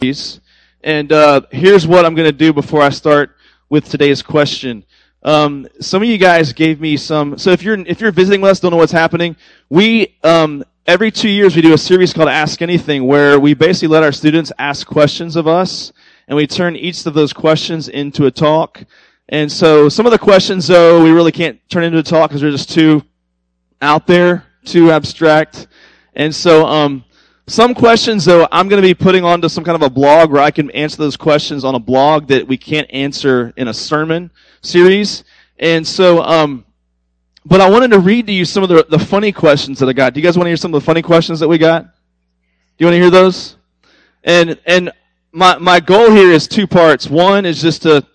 And uh, here's what I'm going to do before I start with today's question. Um, some of you guys gave me some. So if you're if you're visiting with us, don't know what's happening. We um, every two years we do a series called Ask Anything, where we basically let our students ask questions of us, and we turn each of those questions into a talk. And so some of the questions, though, we really can't turn into a talk because they're just too out there, too abstract. And so um, some questions, though, I'm going to be putting onto some kind of a blog where I can answer those questions on a blog that we can't answer in a sermon series. And so, um, but I wanted to read to you some of the, the funny questions that I got. Do you guys want to hear some of the funny questions that we got? Do you want to hear those? And, and my, my goal here is two parts. One is just to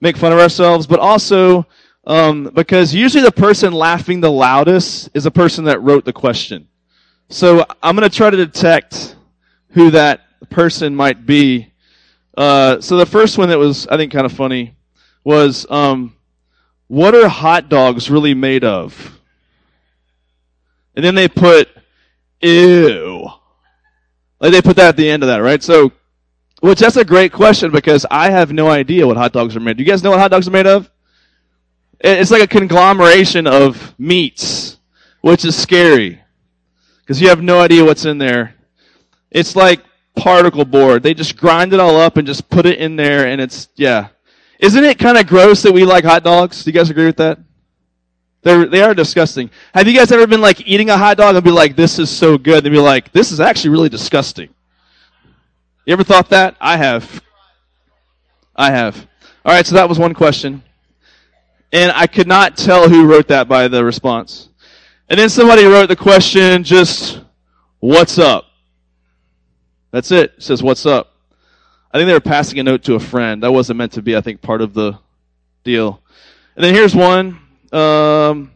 make fun of ourselves, but also, um, because usually the person laughing the loudest is the person that wrote the question. So I'm going to try to detect who that person might be. Uh, so the first one that was, I think, kind of funny was, um, what are hot dogs really made of? And then they put, ew. Like they put that at the end of that, right? So, which that's a great question because I have no idea what hot dogs are made. Do you guys know what hot dogs are made of? It's like a conglomeration of meats, which is scary because you have no idea what's in there. It's like particle board. They just grind it all up and just put it in there and it's, yeah. Isn't it kind of gross that we like hot dogs? Do you guys agree with that? They're, they are disgusting. Have you guys ever been like eating a hot dog and be like, this is so good? And be like, this is actually really disgusting. You ever thought that? I have. I have. Alright, so that was one question. And I could not tell who wrote that by the response. And then somebody wrote the question just, what's up? That's it. it says, what's up? I think they were passing a note to a friend. That wasn't meant to be, I think, part of the deal. And then here's one. Um,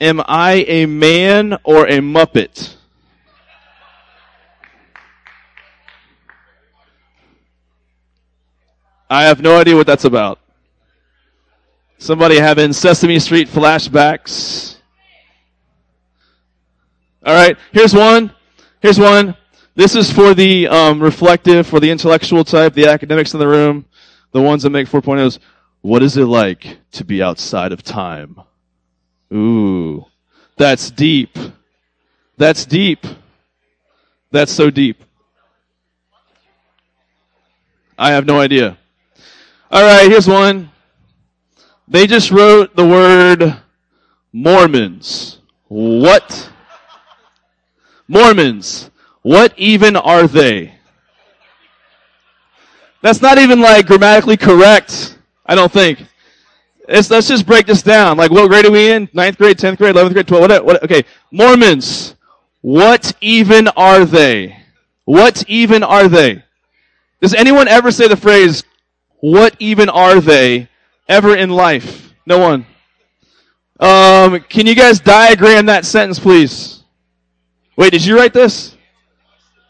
am I a man or a Muppet? I have no idea what that's about. Somebody having Sesame Street flashbacks. All right, here's one. Here's one. This is for the um, reflective, for the intellectual type, the academics in the room, the ones that make 4.0s. What is it like to be outside of time? Ooh, that's deep. That's deep. That's so deep. I have no idea. All right, here's one. They just wrote the word Mormons. What? Mormons. What even are they? That's not even like grammatically correct, I don't think. It's, let's just break this down. Like, what grade are we in? Ninth grade, tenth grade, eleventh grade, twelve. What, what? Okay, Mormons. What even are they? What even are they? Does anyone ever say the phrase, "What even are they?" ever in life? No one. Um, can you guys diagram that sentence, please? Wait, did you write this?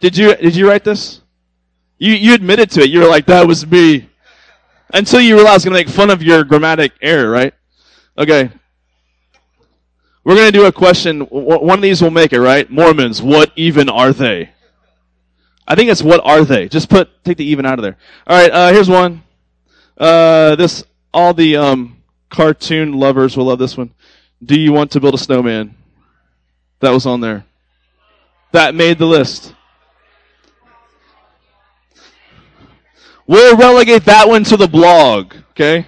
Did you did you write this? You you admitted to it. You were like, that was me. Until you realized I was gonna make fun of your grammatic error, right? Okay. We're gonna do a question. One of these will make it, right? Mormons, what even are they? I think it's what are they? Just put take the even out of there. All right. Uh, here's one. Uh, this all the um, cartoon lovers will love this one. Do you want to build a snowman? That was on there that made the list. We'll relegate that one to the blog, okay?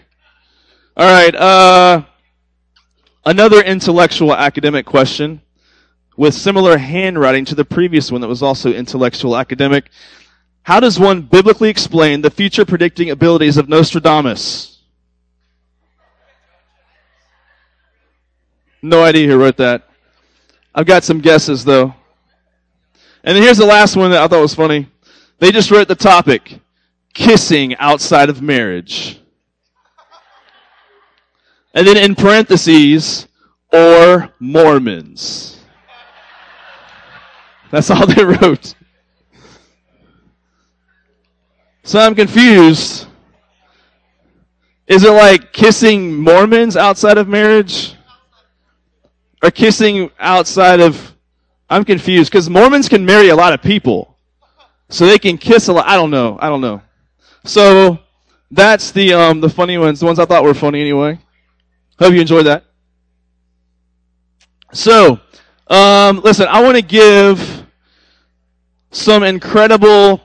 All right, uh, another intellectual academic question with similar handwriting to the previous one that was also intellectual academic. How does one biblically explain the future predicting abilities of Nostradamus? No idea who wrote that. I've got some guesses though. And then here's the last one that I thought was funny. They just wrote the topic, kissing outside of marriage. And then in parentheses, or Mormons. That's all they wrote. So I'm confused. Is it like kissing Mormons outside of marriage? Or kissing outside of I'm confused because Mormons can marry a lot of people. So they can kiss a lot. I don't know. I don't know. So that's the um the funny ones, the ones I thought were funny anyway. Hope you enjoyed that. So, um, listen, I want to give some incredible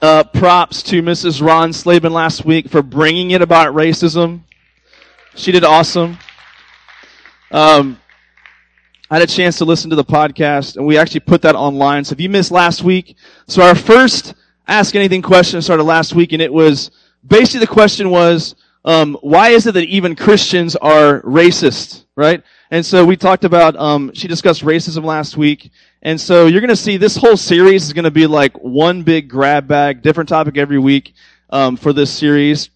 uh, props to Mrs. Ron Slavin last week for bringing it about racism. She did awesome. Um, I had a chance to listen to the podcast, and we actually put that online. So if you missed last week, so our first Ask Anything question started last week, and it was basically the question was, um, why is it that even Christians are racist, right? And so we talked about, um, she discussed racism last week. And so you're going to see this whole series is going to be like one big grab bag, different topic every week um, for this series.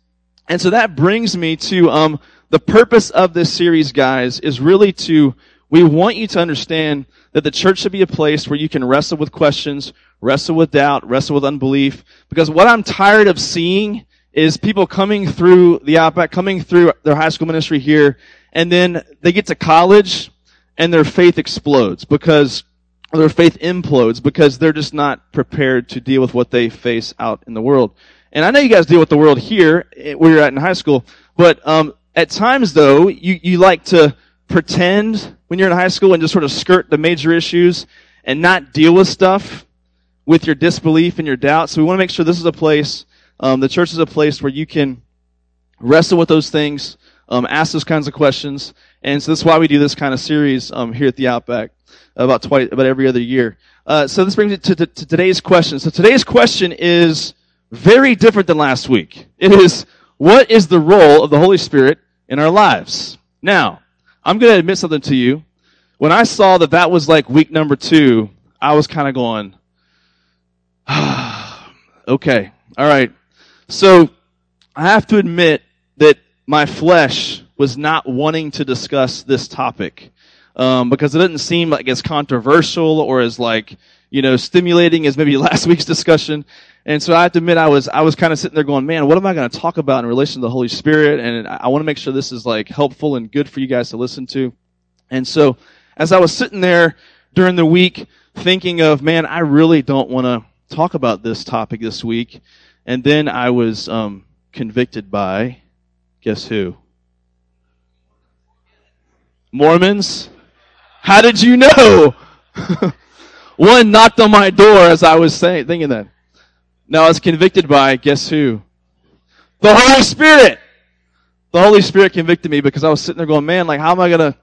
And so that brings me to um, the purpose of this series, guys, is really to we want you to understand that the church should be a place where you can wrestle with questions, wrestle with doubt, wrestle with unbelief. Because what I'm tired of seeing is people coming through the Outback, coming through their high school ministry here, and then they get to college and their faith explodes because their faith implodes because they're just not prepared to deal with what they face out in the world. And I know you guys deal with the world here eh, where you're at in high school, but um, at times though, you, you like to pretend when you're in high school and just sort of skirt the major issues and not deal with stuff with your disbelief and your doubt. So we want to make sure this is a place, um, the church is a place where you can wrestle with those things, um, ask those kinds of questions. And so that's why we do this kind of series um, here at the Outback about twice, about every other year. Uh, so this brings me to, to, to today's question. So today's question is very different than last week. It is, what is the role of the Holy Spirit in our lives? Now, I'm going to admit something to you. When I saw that that was like week number two, I was kind of going, okay, all right. So I have to admit that my flesh was not wanting to discuss this topic um, because it didn't seem like as controversial or as like you know stimulating as maybe last week's discussion. And so I have to admit, I was I was kind of sitting there going, man, what am I going to talk about in relation to the Holy Spirit? And I, want to make sure this is like helpful and good for you guys to listen to. And so as I was sitting there during the week, thinking of, man, I really don't want to talk about this topic this week. And then I was um, convicted by, guess who? Mormons. How did you know? One knocked on my door as I was saying, thinking that. Now I was convicted by, guess who? The Holy Spirit! The Holy Spirit convicted me because I was sitting there going, man, like, how am I going to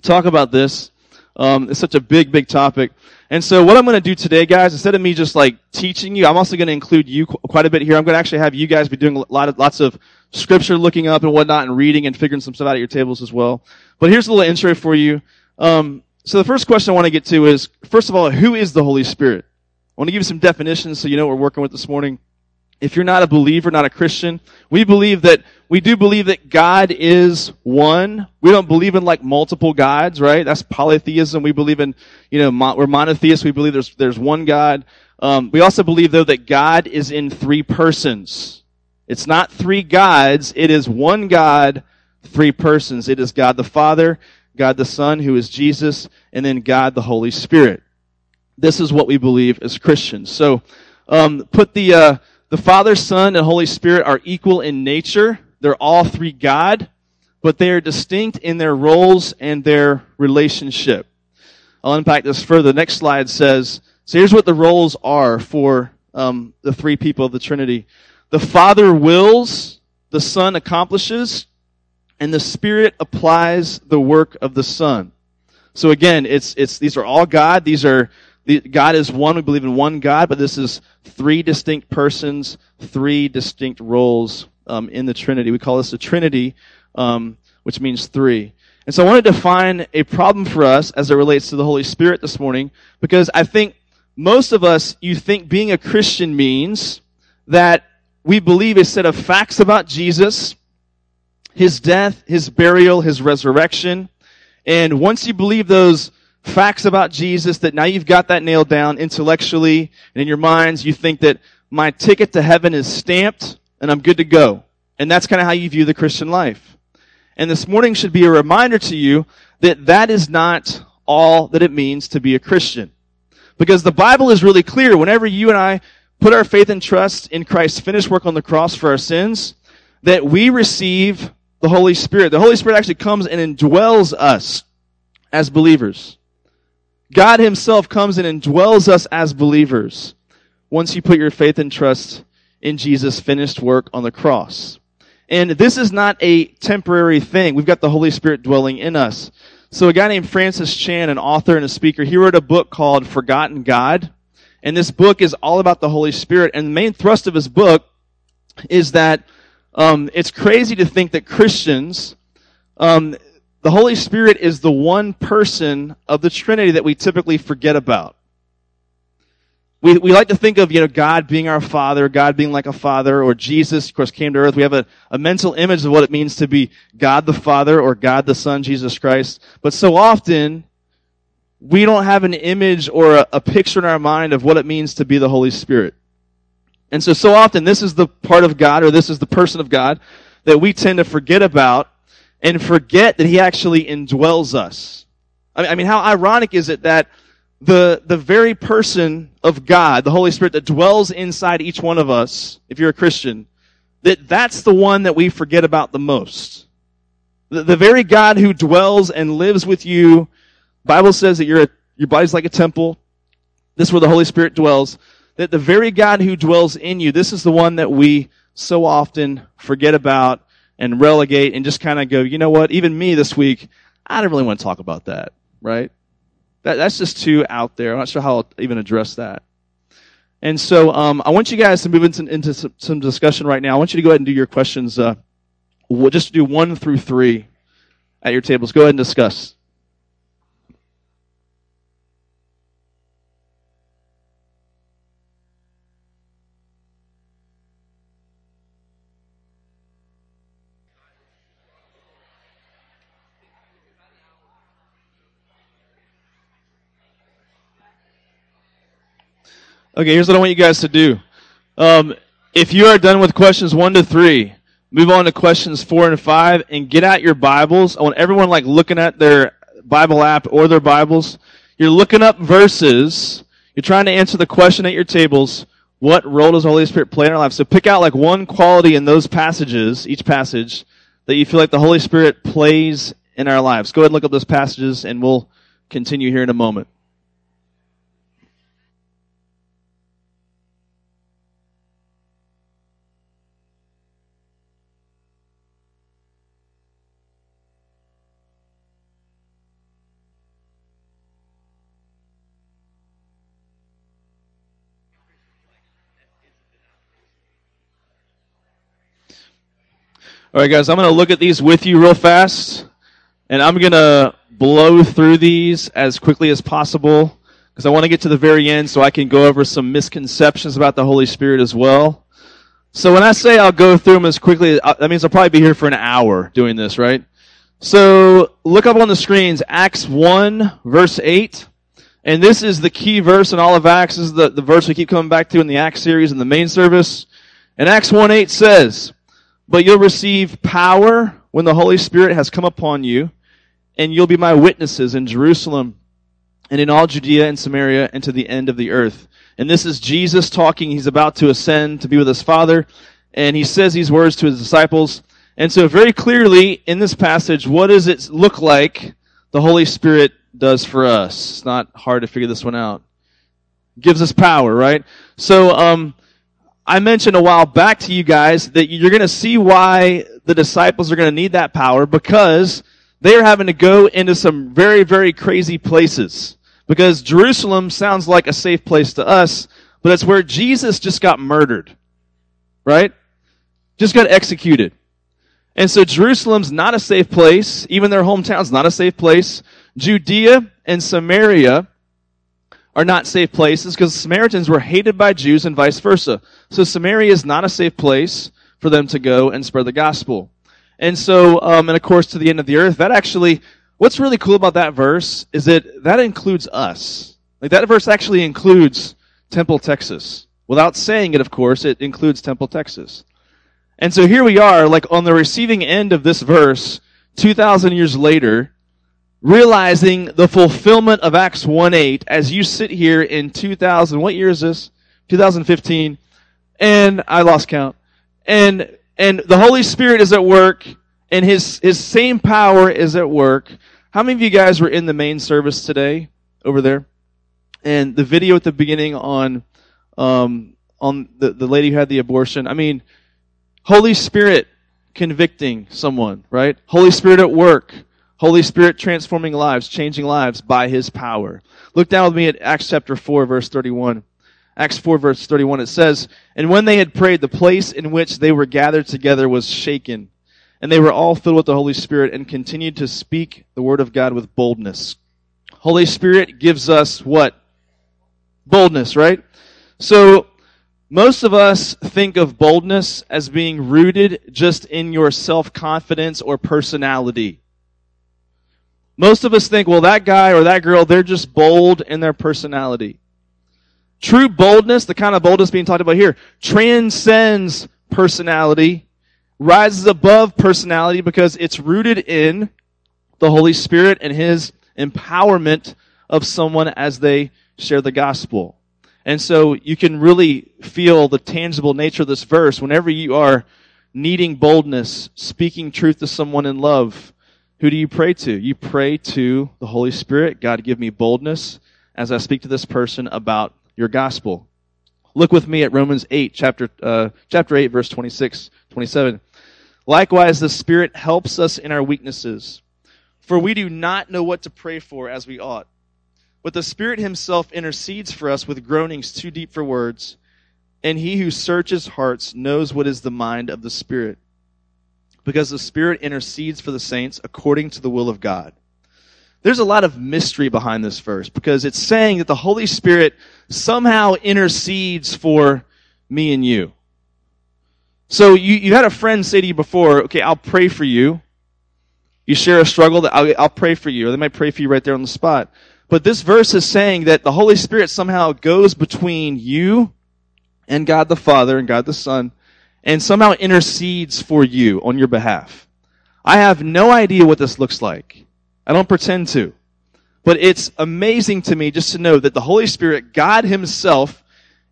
talk about this? Um, it's such a big, big topic. And so what I'm going to do today, guys, instead of me just like teaching you, I'm also going to include you qu- quite a bit here. I'm going to actually have you guys be doing a lot of, lots of scripture looking up and whatnot and reading and figuring some stuff out at your tables as well. But here's a little intro for you. Um, so the first question I want to get to is, first of all, who is the Holy Spirit? I want to give you some definitions so you know what we're working with this morning. If you're not a believer, not a Christian, we believe that, we do believe that God is one. We don't believe in like multiple gods, right? That's polytheism. We believe in, you know, we're monotheists. We believe there's, there's one God. Um, we also believe though that God is in three persons. It's not three gods. It is one God, three persons. It is God the Father, God the Son, who is Jesus, and then God the Holy Spirit. This is what we believe as Christians. So, um, put the uh, the Father, Son, and Holy Spirit are equal in nature. They're all three God, but they are distinct in their roles and their relationship. I'll unpack this further. The next slide says, so here's what the roles are for um, the three people of the Trinity. The Father wills, the Son accomplishes, and the Spirit applies the work of the Son. So again, it's, it's, these are all God. These are, God is one. We believe in one God, but this is three distinct persons, three distinct roles, um, in the Trinity. We call this the Trinity, um, which means three. And so I want to define a problem for us as it relates to the Holy Spirit this morning, because I think most of us, you think being a Christian means that we believe a set of facts about Jesus, his death, his burial, his resurrection. And once you believe those facts about Jesus, that now you've got that nailed down intellectually and in your minds, you think that my ticket to heaven is stamped and I'm good to go. And that's kind of how you view the Christian life. And this morning should be a reminder to you that that is not all that it means to be a Christian. Because the Bible is really clear. Whenever you and I put our faith and trust in Christ's finished work on the cross for our sins, that we receive the Holy Spirit. The Holy Spirit actually comes and indwells us as believers. God Himself comes and indwells us as believers once you put your faith and trust in Jesus' finished work on the cross. And this is not a temporary thing. We've got the Holy Spirit dwelling in us. So a guy named Francis Chan, an author and a speaker, he wrote a book called Forgotten God. And this book is all about the Holy Spirit. And the main thrust of his book is that um, it's crazy to think that Christians, um, the Holy Spirit is the one person of the Trinity that we typically forget about. We, we like to think of, you know, God being our Father, God being like a Father, or Jesus, of course, came to earth. We have a, a mental image of what it means to be God the Father or God the Son, Jesus Christ. But so often, we don't have an image or a, a picture in our mind of what it means to be the Holy Spirit. And so, so often, this is the part of God, or this is the person of God, that we tend to forget about and forget that He actually indwells us. I mean, how ironic is it that the, the very person of God, the Holy Spirit that dwells inside each one of us, if you're a Christian, that that's the one that we forget about the most. The, the very God who dwells and lives with you, Bible says that a, your body's like a temple. This is where the Holy Spirit dwells. That the very God who dwells in you, this is the one that we so often forget about and relegate and just kind of go, you know what, even me this week, I don't really want to talk about that, right? That, that's just too out there. I'm not sure how I'll even address that. And so um, I want you guys to move into, into some, some, discussion right now. I want you to go ahead and do your questions. Uh, we'll just do one through three at your tables. Go ahead and discuss. Okay, here's what I want you guys to do. Um, if you are done with questions one to three, move on to questions four and five, and get out your Bibles. I want everyone like looking at their Bible app or their Bibles. You're looking up verses. You're trying to answer the question at your tables. What role does the Holy Spirit play in our lives? So pick out like one quality in those passages, each passage, that you feel like the Holy Spirit plays in our lives. Go ahead and look up those passages, and we'll continue here in a moment. All right, guys, I'm going to look at these with you real fast, and I'm going to blow through these as quickly as possible because I want to get to the very end so I can go over some misconceptions about the Holy Spirit as well. So when I say I'll go through them as quickly, uh, that means I'll probably be here for an hour doing this, right? So look up on the screens, Acts 1, verse 8. And this is the key verse in all of Acts. This is the, the verse we keep coming back to in the Acts series in the main service. And Acts 1 8 says, but you'll receive power when the Holy Spirit has come upon you, and you'll be my witnesses in Jerusalem and in all Judea and Samaria and to the end of the earth. And this is Jesus talking. He's about to ascend to be with his Father, and he says these words to his disciples. And so very clearly in this passage, what does it look like the Holy Spirit does for us? It's not hard to figure this one out. Gives us power, right? So, um, I mentioned a while back to you guys that you're going to see why the disciples are going to need that power because they are having to go into some very, very crazy places. Because Jerusalem sounds like a safe place to us, but it's where Jesus just got murdered. Right? Just got executed. And so Jerusalem's not a safe place. Even their hometown's not a safe place. Judea and Samaria are not safe places because Samaritans were hated by Jews and vice versa. So Samaria is not a safe place for them to go and spread the gospel. And so, um, and of course, to the end of the earth, that actually, what's really cool about that verse is that that includes us. Like that verse actually includes Temple, Texas. Without saying it, of course, it includes Temple, Texas. And so here we are, like on the receiving end of this verse, 2,000 years later, realizing the fulfillment of Acts 1-8 as you sit here in 2000, what year is this? 2015. And I lost count. And, and the Holy Spirit is at work and his, his same power is at work. How many of you guys were in the main service today over there? And the video at the beginning on, um, on the, the lady who had the abortion. I mean, Holy Spirit convicting someone, right? Holy Spirit at work. Holy Spirit transforming lives, changing lives by His power. Look down with me at Acts chapter 4 verse 31. Acts 4 verse 31 it says, And when they had prayed, the place in which they were gathered together was shaken. And they were all filled with the Holy Spirit and continued to speak the word of God with boldness. Holy Spirit gives us what? Boldness, right? So, most of us think of boldness as being rooted just in your self-confidence or personality. Most of us think, well, that guy or that girl, they're just bold in their personality. True boldness, the kind of boldness being talked about here, transcends personality, rises above personality because it's rooted in the Holy Spirit and His empowerment of someone as they share the gospel. And so you can really feel the tangible nature of this verse whenever you are needing boldness, speaking truth to someone in love, who do you pray to? You pray to the Holy Spirit. God, give me boldness as I speak to this person about your gospel. Look with me at Romans 8, chapter, uh, chapter 8, verse 26, 27. Likewise, the Spirit helps us in our weaknesses, for we do not know what to pray for as we ought. But the Spirit Himself intercedes for us with groanings too deep for words, and He who searches hearts knows what is the mind of the Spirit because the Spirit intercedes for the saints according to the will of God. There's a lot of mystery behind this verse because it's saying that the Holy Spirit somehow intercedes for me and you. So you, you had a friend say to you before, okay, I'll pray for you. You share a struggle, that I'll, I'll pray for you. Or they might pray for you right there on the spot. But this verse is saying that the Holy Spirit somehow goes between you and God the Father and God the Son and somehow intercedes for you on your behalf. I have no idea what this looks like. I don't pretend to. But it's amazing to me just to know that the Holy Spirit, God Himself,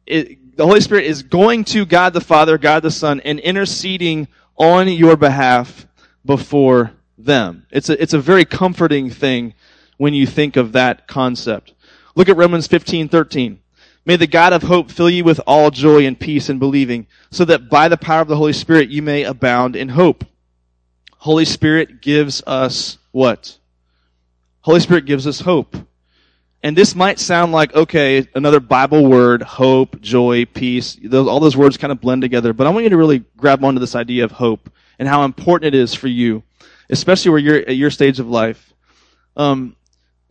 it, the Holy Spirit is going to God the Father, God the Son, and interceding on your behalf before them. It's a, it's a very comforting thing when you think of that concept. Look at Romans 15, 13. May the God of hope fill you with all joy and peace in believing, so that by the power of the Holy Spirit you may abound in hope. Holy Spirit gives us what? Holy Spirit gives us hope. And this might sound like, okay, another Bible word, hope, joy, peace. Those, all those words kind of blend together. But I want you to really grab onto this idea of hope and how important it is for you, especially where you're at your stage of life. Um,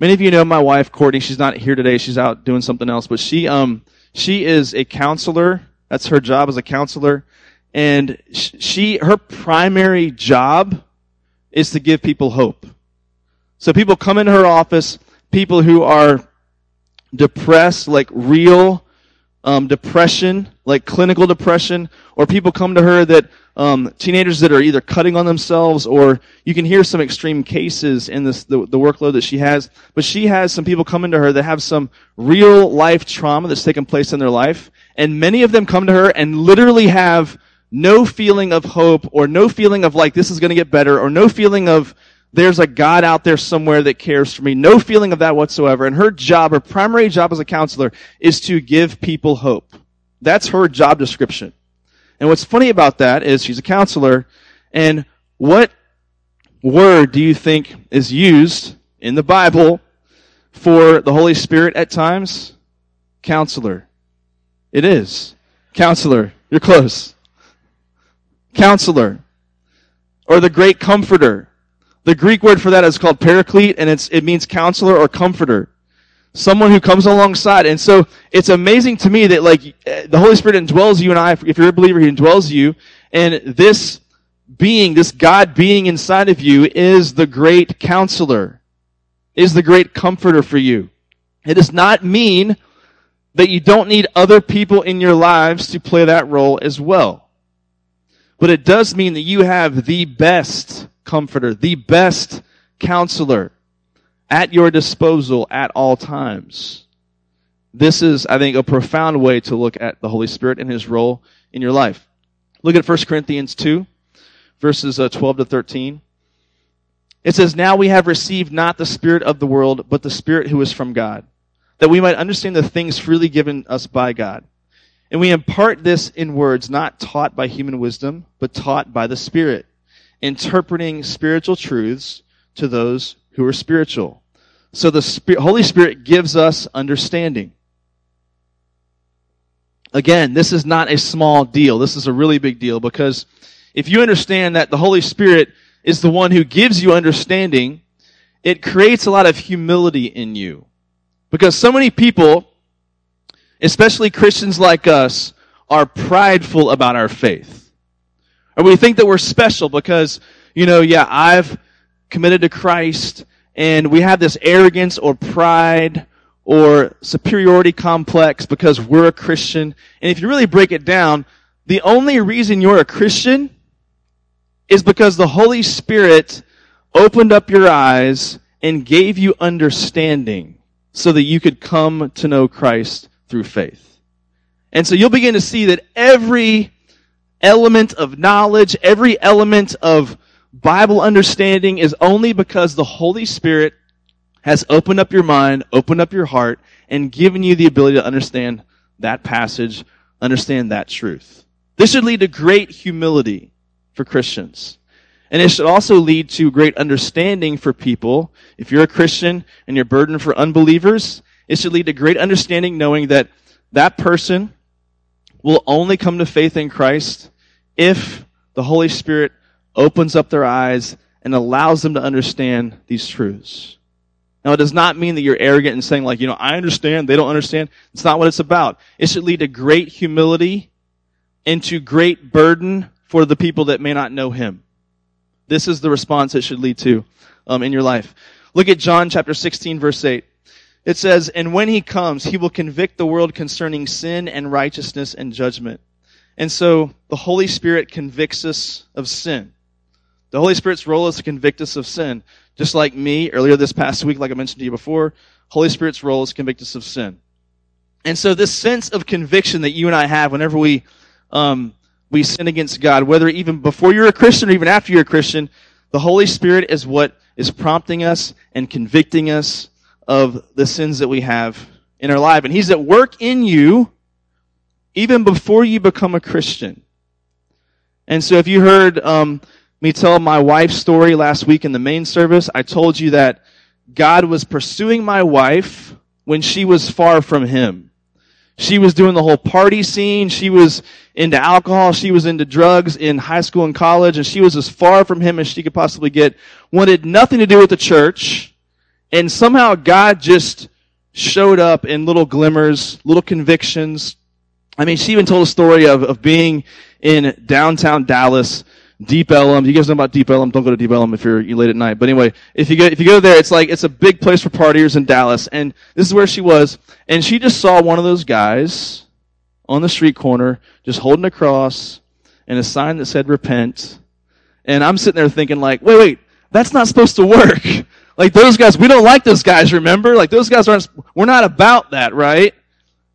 Many of you know my wife, Courtney. She's not here today. She's out doing something else, but she, um, she is a counselor. That's her job as a counselor. And she, her primary job is to give people hope. So people come into her office, people who are depressed, like real, um, depression, like clinical depression, or people come to her that um, teenagers that are either cutting on themselves or you can hear some extreme cases in this the, the workload that she has. But she has some people coming to her that have some real life trauma that's taken place in their life and many of them come to her and literally have no feeling of hope or no feeling of like this is going to get better or no feeling of there's a God out there somewhere that cares for me. No feeling of that whatsoever. And her job, her primary job as a counselor is to give people hope. That's her job description. And what's funny about that is she's a counselor, and what word do you think is used in the Bible for the Holy Spirit at times? Counselor. It is. Counselor. You're close. Counselor. Or the great comforter. The Greek word for that is called paraclete, and it's, it means counselor or comforter someone who comes alongside. And so it's amazing to me that like eh, the Holy Spirit indwells you and I. If you're a believer, He indwells you. And this being, this God being inside of you is the great counselor, is the great comforter for you. It does not mean that you don't need other people in your lives to play that role as well. But it does mean that you have the best comforter, the best counselor at your disposal at all times. This is, I think, a profound way to look at the Holy Spirit and His role in your life. Look at 1 Corinthians 2, verses uh, 12 to 13. It says, Now we have received not the Spirit of the world, but the Spirit who is from God, that we might understand the things freely given us by God. And we impart this in words not taught by human wisdom, but taught by the Spirit, interpreting spiritual truths to those who are spiritual. So the Spirit, Holy Spirit gives us understanding. Again, this is not a small deal. This is a really big deal because if you understand that the Holy Spirit is the one who gives you understanding, it creates a lot of humility in you. Because so many people especially Christians like us, are prideful about our faith. Or we think that we're special because, you know, yeah, I've committed to Christ and we have this arrogance or pride or superiority complex because we're a Christian. And if you really break it down, the only reason you're a Christian is because the Holy Spirit opened up your eyes and gave you understanding so that you could come to know Christ through faith. And so you'll begin to see that every element of knowledge, every element of Bible understanding is only because the Holy Spirit has opened up your mind, opened up your heart, and given you the ability to understand that passage, understand that truth. This should lead to great humility for Christians. And it should also lead to great understanding for people. If you're a Christian and you're burdened for unbelievers, it should lead to great understanding knowing that that person will only come to faith in Christ if the Holy Spirit opens up their eyes and allows them to understand these truths. Now, it does not mean that you're arrogant and saying, like, you know, I understand, they don't understand. It's not what it's about. It should lead to great humility and to great burden for the people that may not know Him. This is the response it should lead to um, in your life. Look at John chapter 16, verse 8. It says, And when he comes, he will convict the world concerning sin and righteousness and judgment. And so the Holy Spirit convicts us of sin. The Holy Spirit's role is to convict us of sin. Just like me earlier this past week, like I mentioned to you before, Holy Spirit's role is convict us of sin. And so this sense of conviction that you and I have whenever we, um, we sin against God, whether even before you're a Christian or even after you're a Christian, the Holy Spirit is what is prompting us and convicting us of the sins that we have in our life. And He's at work in you even before you become a Christian. And so if you heard um, me tell my wife's story last week in the main service, I told you that God was pursuing my wife when she was far from Him. She was doing the whole party scene. She was into alcohol. She was into drugs in high school and college, and she was as far from Him as she could possibly get. Wanted nothing to do with the church and somehow God just showed up in little glimmers, little convictions. I mean, she even told a story of, of being in downtown Dallas, Deep Ellum. You guys know about Deep Ellum? Don't go to Deep Ellum if you're, you're late at night. But anyway, if you go, if you go there, it's like, it's a big place for partiers in Dallas. And this is where she was. And she just saw one of those guys on the street corner, just holding a cross and a sign that said repent. And I'm sitting there thinking like, wait, wait, that's not supposed to work. Like those guys, we don't like those guys, remember? Like those guys aren't, we're not about that, right?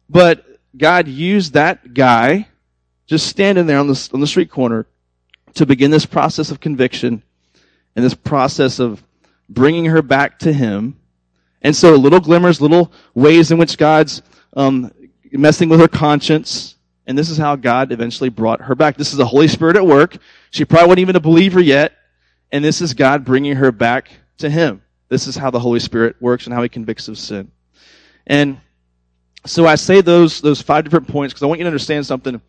But God used that guy just standing there on the, on the street corner to begin this process of conviction and this process of bringing her back to Him. And so little glimmers, little ways in which God's um, messing with her conscience. And this is how God eventually brought her back. This is the Holy Spirit at work. She probably wasn't even a believer yet. And this is God bringing her back to Him. This is how the Holy Spirit works and how He convicts of sin. And so I say those, those five different points because I want you to understand something.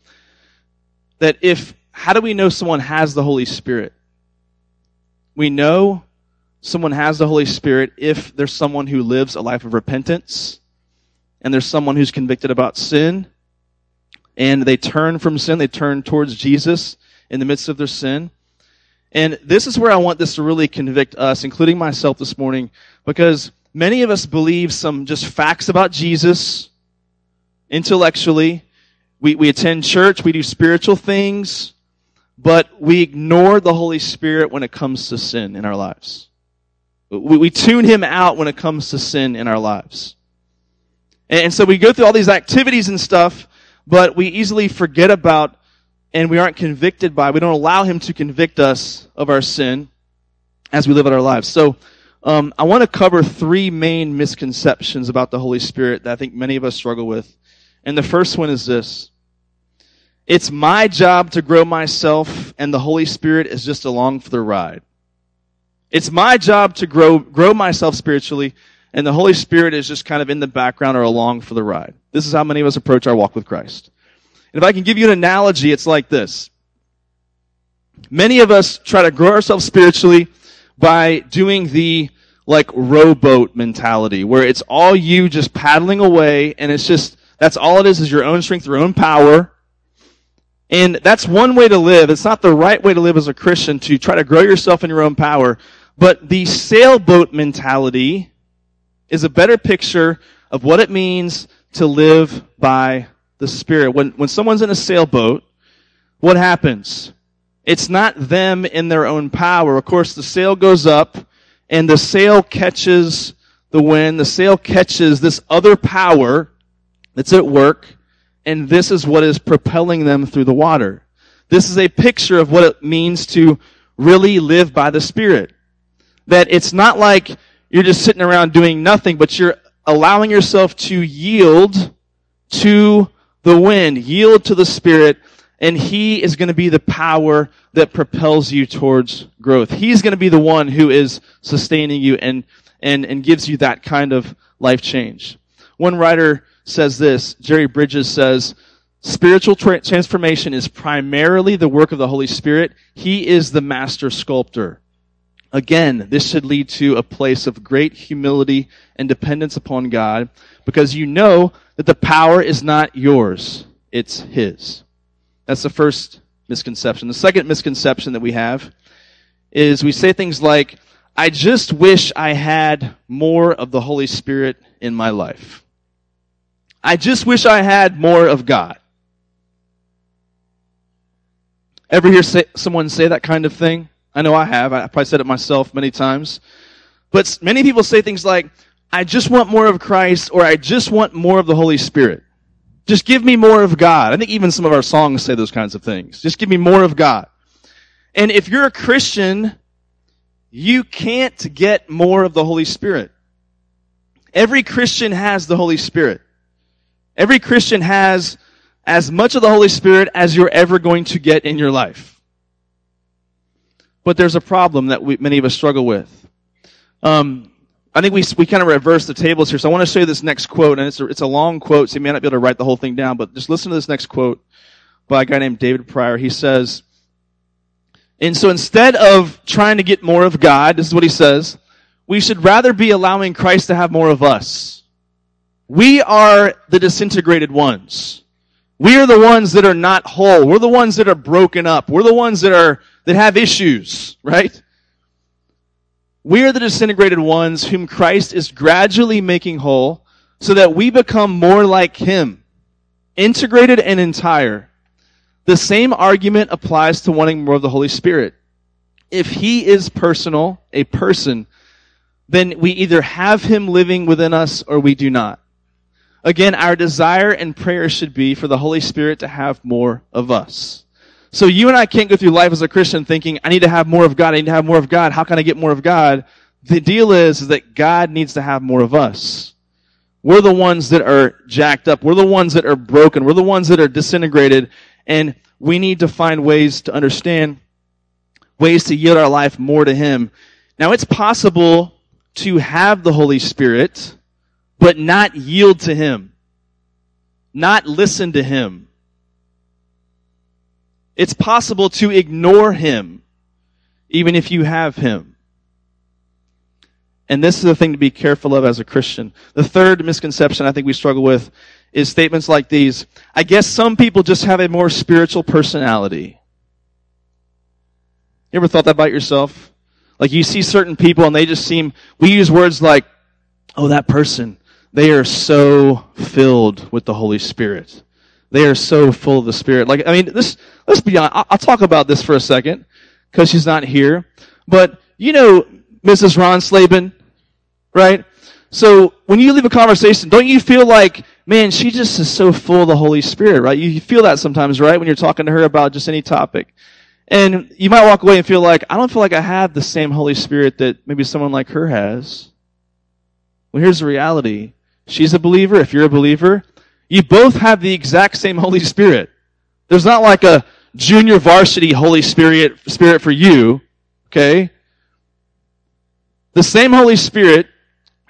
That if, how do we know someone has the Holy Spirit? We know someone has the Holy Spirit if there's someone who lives a life of repentance and there's someone who's convicted about sin and they turn from sin, they turn towards Jesus in the midst of their sin. And this is where I want this to really convict us, including myself this morning, because many of us believe some just facts about Jesus intellectually. We, we attend church, we do spiritual things, but we ignore the Holy Spirit when it comes to sin in our lives. We, we tune him out when it comes to sin in our lives. And, and so we go through all these activities and stuff, but we easily forget about and we aren't convicted by, we don't allow him to convict us of our sin as we live out our lives. So, um, I want to cover three main misconceptions about the Holy Spirit that I think many of us struggle with. And the first one is this. It's my job to grow myself and the Holy Spirit is just along for the ride. It's my job to grow, grow myself spiritually and the Holy Spirit is just kind of in the background or along for the ride. This is how many of us approach our walk with Christ. And if I can give you an analogy, it's like this. Many of us try to grow ourselves spiritually by doing the like rowboat mentality where it's all you just paddling away and it's just, that's all it is is your own strength, your own power. And that's one way to live. It's not the right way to live as a Christian to try to grow yourself in your own power. But the sailboat mentality is a better picture of what it means to live by the Spirit. When, when someone's in a sailboat, what happens? It's not them in their own power. Of course, the sail goes up and the sail catches the wind. The sail catches this other power that's at work and this is what is propelling them through the water. This is a picture of what it means to really live by the Spirit. That it's not like you're just sitting around doing nothing, but you're allowing yourself to yield to the wind, yield to the Spirit, and He is going to be the power that propels you towards growth. He's going to be the one who is sustaining you and, and, and gives you that kind of life change. One writer says this, Jerry Bridges says, spiritual tra- transformation is primarily the work of the Holy Spirit. He is the master sculptor. Again, this should lead to a place of great humility and dependence upon God because you know that the power is not yours, it's His. That's the first misconception. The second misconception that we have is we say things like, I just wish I had more of the Holy Spirit in my life. I just wish I had more of God. Ever hear say, someone say that kind of thing? I know I have. I probably said it myself many times. But many people say things like, I just want more of Christ or I just want more of the Holy Spirit. Just give me more of God. I think even some of our songs say those kinds of things. Just give me more of God. And if you're a Christian, you can't get more of the Holy Spirit. Every Christian has the Holy Spirit. Every Christian has as much of the Holy Spirit as you're ever going to get in your life. But there's a problem that we, many of us struggle with. Um, I think we, we kind of reverse the tables here. So I want to show you this next quote, and it's a, it's a long quote, so you may not be able to write the whole thing down, but just listen to this next quote by a guy named David Prior. He says, and so instead of trying to get more of God, this is what he says, we should rather be allowing Christ to have more of us. We are the disintegrated ones. We are the ones that are not whole. We're the ones that are broken up. We're the ones that are that have issues, right? We are the disintegrated ones whom Christ is gradually making whole so that we become more like Him, integrated and entire. The same argument applies to wanting more of the Holy Spirit. If He is personal, a person, then we either have Him living within us or we do not. Again, our desire and prayer should be for the Holy Spirit to have more of us. So you and I can't go through life as a Christian thinking, I need to have more of God, I need to have more of God, how can I get more of God? The deal is, is that God needs to have more of us. We're the ones that are jacked up. We're the ones that are broken. We're the ones that are disintegrated. And we need to find ways to understand ways to yield our life more to Him. Now it's possible to have the Holy Spirit, but not yield to Him. Not listen to Him it's possible to ignore him, even if you have him. And this is the thing to be careful of as a Christian. The third misconception I think we struggle with is statements like these. I guess some people just have a more spiritual personality. You ever thought that about yourself? Like you see certain people and they just seem, we use words like, oh, that person, they are so filled with the Holy Spirit. They are so full of the Spirit. Like, I mean, this, let's be honest. I'll, talk about this for a second because she's not here. But, you know, Mrs. Ron Slavin, right? So when you leave a conversation, don't you feel like, man, she just is so full of the Holy Spirit, right? You feel that sometimes, right? When you're talking to her about just any topic. And you might walk away and feel like, I don't feel like I have the same Holy Spirit that maybe someone like her has. Well, here's the reality. She's a believer. If you're a believer, you both have the exact same Holy Spirit. There's not like a junior varsity Holy Spirit, Spirit for you. Okay? The same Holy Spirit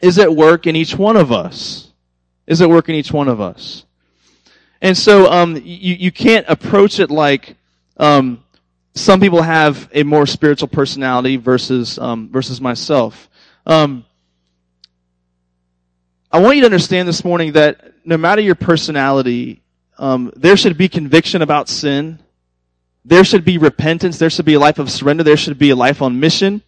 is at work in each one of us. Is at work in each one of us. And so, um, you, you can't approach it like, um, some people have a more spiritual personality versus, um, versus myself. Um, I want you to understand this morning that no matter your personality, um, there should be conviction about sin. There should be repentance. There should be a life of surrender. There should be a life on mission.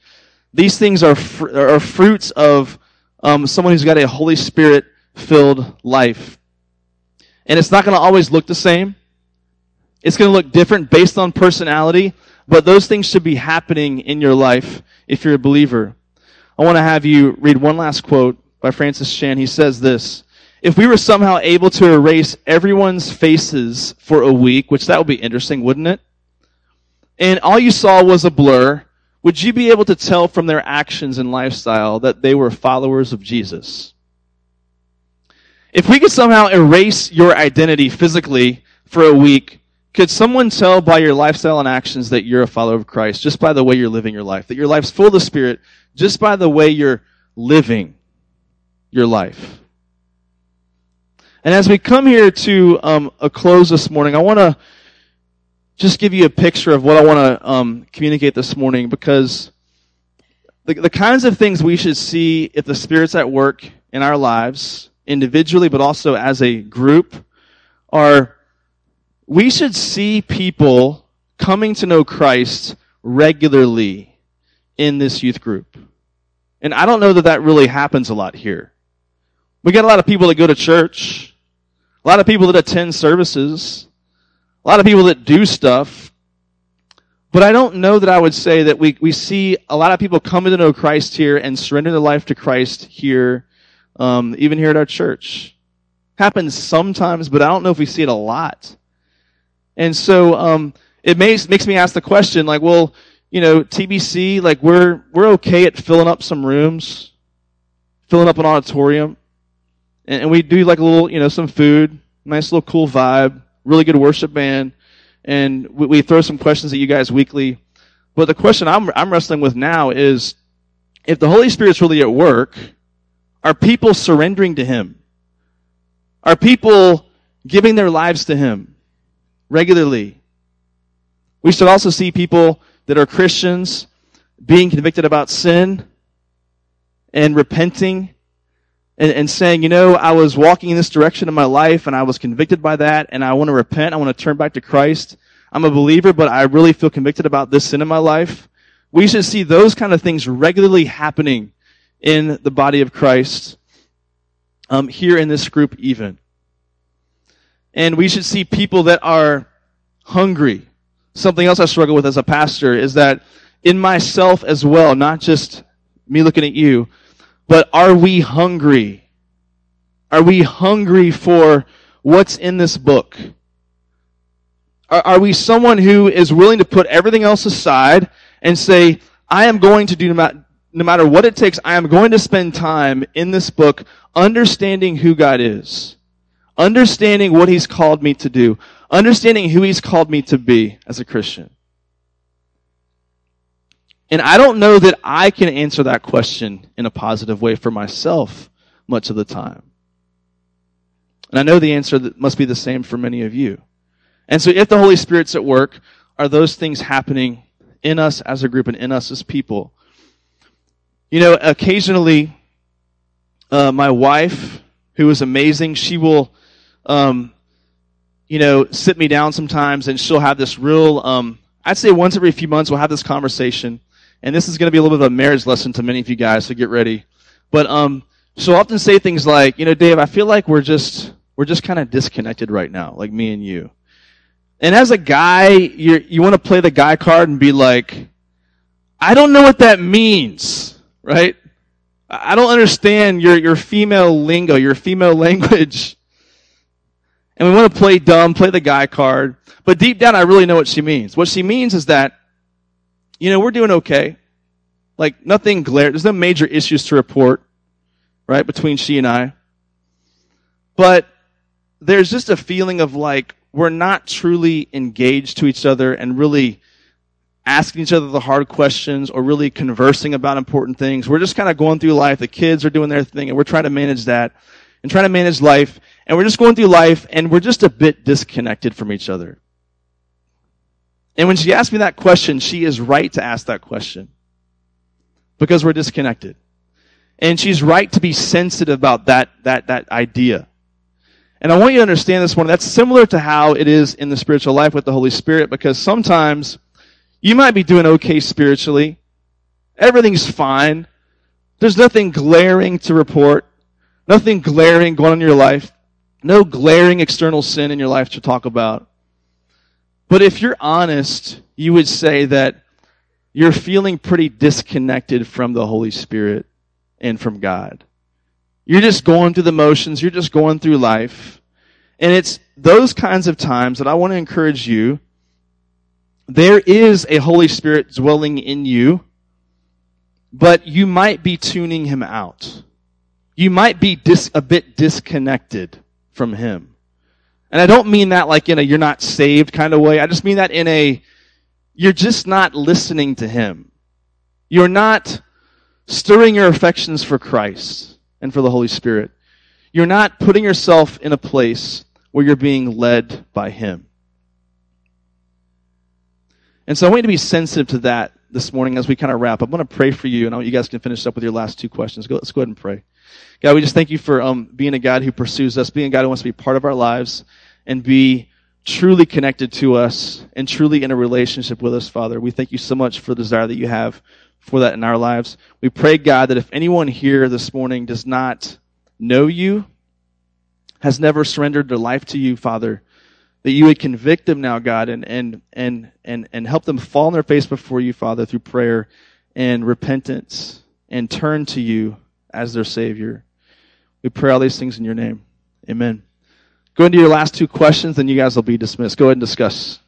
These things are fr- are fruits of um, someone who's got a Holy Spirit filled life, and it's not going to always look the same. It's going to look different based on personality, but those things should be happening in your life if you're a believer. I want to have you read one last quote by Francis Chan. He says this. If we were somehow able to erase everyone's faces for a week, which that would be interesting, wouldn't it? And all you saw was a blur, would you be able to tell from their actions and lifestyle that they were followers of Jesus? If we could somehow erase your identity physically for a week, could someone tell by your lifestyle and actions that you're a follower of Christ just by the way you're living your life? That your life's full of the Spirit just by the way you're living your life. And as we come here to um, a close this morning, I want to just give you a picture of what I want to um, communicate this morning because the, the kinds of things we should see if the Spirit's at work in our lives, individually, but also as a group, are we should see people coming to know Christ regularly in this youth group. And I don't know that that really happens a lot here. We got a lot of people that go to church, a lot of people that attend services, a lot of people that do stuff. But I don't know that I would say that we, we see a lot of people coming to know Christ here and surrender their life to Christ here, um, even here at our church. Happens sometimes, but I don't know if we see it a lot. And so um, it makes makes me ask the question, like, well, you know, TBC, like we're we're okay at filling up some rooms, filling up an auditorium and, and we do like a little, you know, some food, nice little cool vibe, really good worship band, and we, we throw some questions at you guys weekly. But the question I'm I'm wrestling with now is, if the Holy Spirit's really at work, are people surrendering to Him? Are people giving their lives to Him regularly? We should also see people that are Christians being convicted about sin and repenting and, and saying, you know, I was walking in this direction in my life and I was convicted by that and I want to repent. I want to turn back to Christ. I'm a believer, but I really feel convicted about this sin in my life. We should see those kind of things regularly happening in the body of Christ, um, here in this group even. And we should see people that are hungry. Something else I struggle with as a pastor is that in myself as well, not just me looking at you, but are we hungry? Are we hungry for what's in this book? Are, are, we someone who is willing to put everything else aside and say, I am going to do no no matter what it takes, I am going to spend time in this book understanding who God is, understanding what He's called me to do, understanding who He's called me to be as a Christian? And I don't know that I can answer that question in a positive way for myself much of the time. And I know the answer must be the same for many of you. And so if the Holy Spirit's at work, are those things happening in us as a group and in us as people? You know, occasionally, uh, my wife, who is amazing, she will, um, you know, sit me down sometimes and she'll have this real, um, I'd say once every few months we'll have this conversation and this is going to be a little bit of a marriage lesson to many of you guys, so get ready. But um, she'll often say things like, you know, Dave, I feel like we're just we're just kind of disconnected right now, like me and you. And as a guy, you you want to play the guy card and be like, I don't know what that means. right? I don't understand your, your female lingo, your female language. And we want to play dumb, play the guy card. But deep down, I really know what she means. What she means is that, you know, we're doing okay. Like nothing glare. There's no major issues to report, right, between she and I. But there's just a feeling of like we're not truly engaged to each other and really asking each other the hard questions or really conversing about important things. We're just kind of going through life. The kids are doing their thing and we're trying to manage that and trying to manage life. And we're just going through life and we're just a bit disconnected from each other. And when she asked me that question, she is right to ask that question because we're disconnected. And she's right to be sensitive about that, that, that idea. And I want you to understand this one. That's similar to how it is in the spiritual life with the Holy Spirit because sometimes you might be doing okay spiritually. Everything's fine. There's nothing glaring to report. Nothing glaring going on in your life. No glaring external sin in your life to talk about. But if you're honest, you would say that you're feeling pretty disconnected from the Holy Spirit and from God. You're just going through the motions. You're just going through life. And it's those kinds of times that I want to encourage you there is a Holy Spirit dwelling in you, but you might be tuning him out. You might be dis- a bit disconnected from him. And I don't mean that like in a you're not saved kind of way. I just mean that in a you're just not listening to him. You're not stirring your affections for Christ and for the Holy Spirit. You're not putting yourself in a place where you're being led by him. And so I want you to be sensitive to that this morning as we kind of wrap. I'm going to pray for you, and you guys can finish up with your last two questions. Go, let's go ahead and pray. God, we just thank you for um, being a God who pursues us, being a God who wants to be part of our lives, and be truly connected to us and truly in a relationship with us, Father. We thank you so much for the desire that you have for that in our lives. We pray, God, that if anyone here this morning does not know you, has never surrendered their life to you, Father, that you would convict them now, God, and, and, and, and, and help them fall on their face before you, Father, through prayer and repentance and turn to you as their Savior. We pray all these things in your name. Amen. Go into your last two questions, then you guys will be dismissed. Go ahead and discuss.